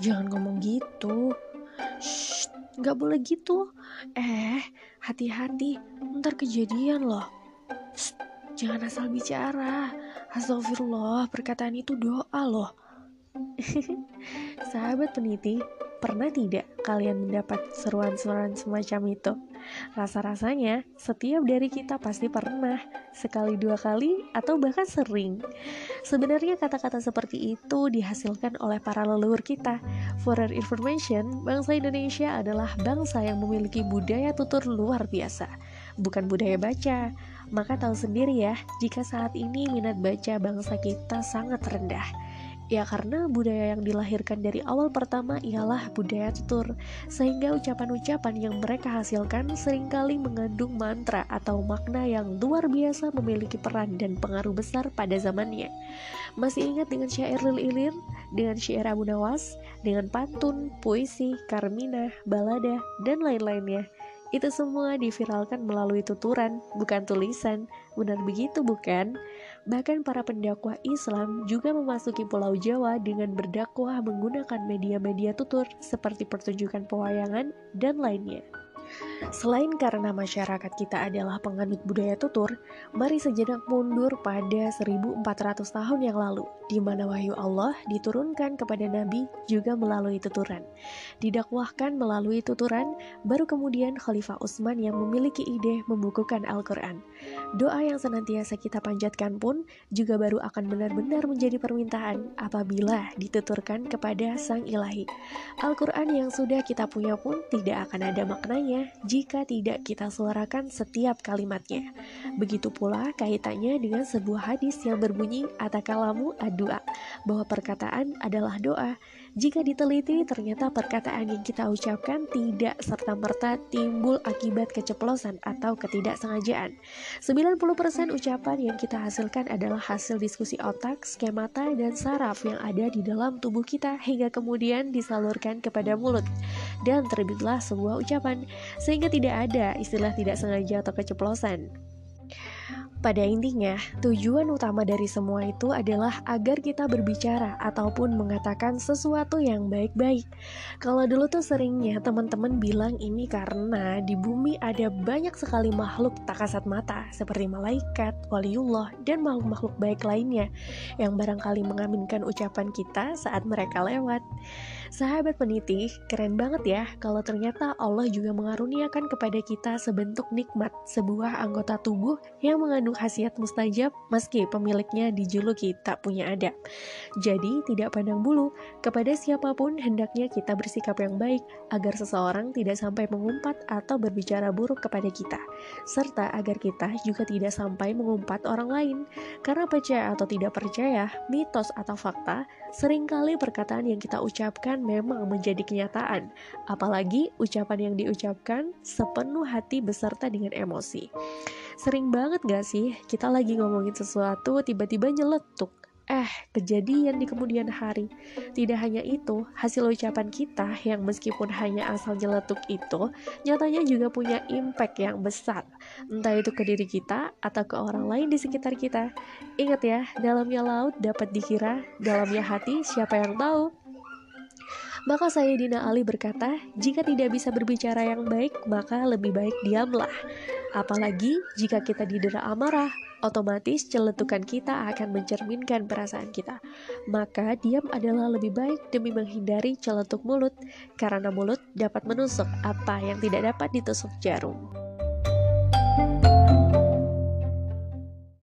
jangan ngomong gitu. Shh, nggak boleh gitu. Eh, hati-hati, ntar kejadian loh. Shh, jangan asal bicara. Astagfirullah, perkataan itu doa loh. Sahabat peniti, pernah tidak kalian mendapat seruan-seruan semacam itu? Rasa-rasanya, setiap dari kita pasti pernah, sekali dua kali, atau bahkan sering. Sebenarnya kata-kata seperti itu dihasilkan oleh para leluhur kita. For your information, bangsa Indonesia adalah bangsa yang memiliki budaya tutur luar biasa, bukan budaya baca. Maka tahu sendiri ya, jika saat ini minat baca bangsa kita sangat rendah. Ya karena budaya yang dilahirkan dari awal pertama ialah budaya tutur Sehingga ucapan-ucapan yang mereka hasilkan sering kali mengandung mantra atau makna yang luar biasa memiliki peran dan pengaruh besar pada zamannya. Masih ingat dengan syair Lil Ilir, dengan syair Abu Nawas, dengan pantun, puisi, karmina, balada, dan lain-lainnya itu semua diviralkan melalui tuturan, bukan tulisan. Benar begitu, bukan? Bahkan para pendakwah Islam juga memasuki Pulau Jawa dengan berdakwah menggunakan media-media tutur seperti pertunjukan pewayangan dan lainnya. Selain karena masyarakat kita adalah penganut budaya tutur, mari sejenak mundur pada 1400 tahun yang lalu, di mana wahyu Allah diturunkan kepada Nabi juga melalui tuturan. Didakwahkan melalui tuturan, baru kemudian Khalifah Utsman yang memiliki ide membukukan Al-Quran. Doa yang senantiasa kita panjatkan pun juga baru akan benar-benar menjadi permintaan apabila dituturkan kepada Sang Ilahi. Al-Quran yang sudah kita punya pun tidak akan ada maknanya jika tidak kita suarakan setiap kalimatnya. Begitu pula kaitannya dengan sebuah hadis yang berbunyi atakalamu adua, bahwa perkataan adalah doa. Jika diteliti, ternyata perkataan yang kita ucapkan tidak serta-merta timbul akibat keceplosan atau ketidaksengajaan. 90% ucapan yang kita hasilkan adalah hasil diskusi otak, skemata, dan saraf yang ada di dalam tubuh kita hingga kemudian disalurkan kepada mulut. Dan terbitlah sebuah ucapan, sehingga tidak ada istilah tidak sengaja atau keceplosan. Pada intinya, tujuan utama dari semua itu adalah agar kita berbicara ataupun mengatakan sesuatu yang baik-baik. Kalau dulu tuh seringnya teman-teman bilang ini karena di bumi ada banyak sekali makhluk tak kasat mata seperti malaikat, waliullah, dan makhluk-makhluk baik lainnya yang barangkali mengaminkan ucapan kita saat mereka lewat. Sahabat peniti, keren banget ya kalau ternyata Allah juga mengaruniakan kepada kita sebentuk nikmat, sebuah anggota tubuh yang mengandung khasiat mustajab meski pemiliknya dijuluki tak punya adab. Jadi tidak pandang bulu, kepada siapa pun hendaknya kita bersikap yang baik agar seseorang tidak sampai mengumpat atau berbicara buruk kepada kita, serta agar kita juga tidak sampai mengumpat orang lain. Karena percaya atau tidak percaya, mitos atau fakta, sering kali perkataan yang kita ucapkan memang menjadi kenyataan, apalagi ucapan yang diucapkan sepenuh hati beserta dengan emosi. Sering banget gak sih kita lagi ngomongin sesuatu tiba-tiba nyeletuk Eh, kejadian di kemudian hari. Tidak hanya itu, hasil ucapan kita yang meskipun hanya asal nyeletuk itu, nyatanya juga punya impact yang besar. Entah itu ke diri kita atau ke orang lain di sekitar kita. Ingat ya, dalamnya laut dapat dikira, dalamnya hati siapa yang tahu. Maka saya Dina Ali berkata, jika tidak bisa berbicara yang baik, maka lebih baik diamlah. Apalagi jika kita didera amarah, otomatis celetukan kita akan mencerminkan perasaan kita. Maka diam adalah lebih baik demi menghindari celetuk mulut, karena mulut dapat menusuk apa yang tidak dapat ditusuk jarum.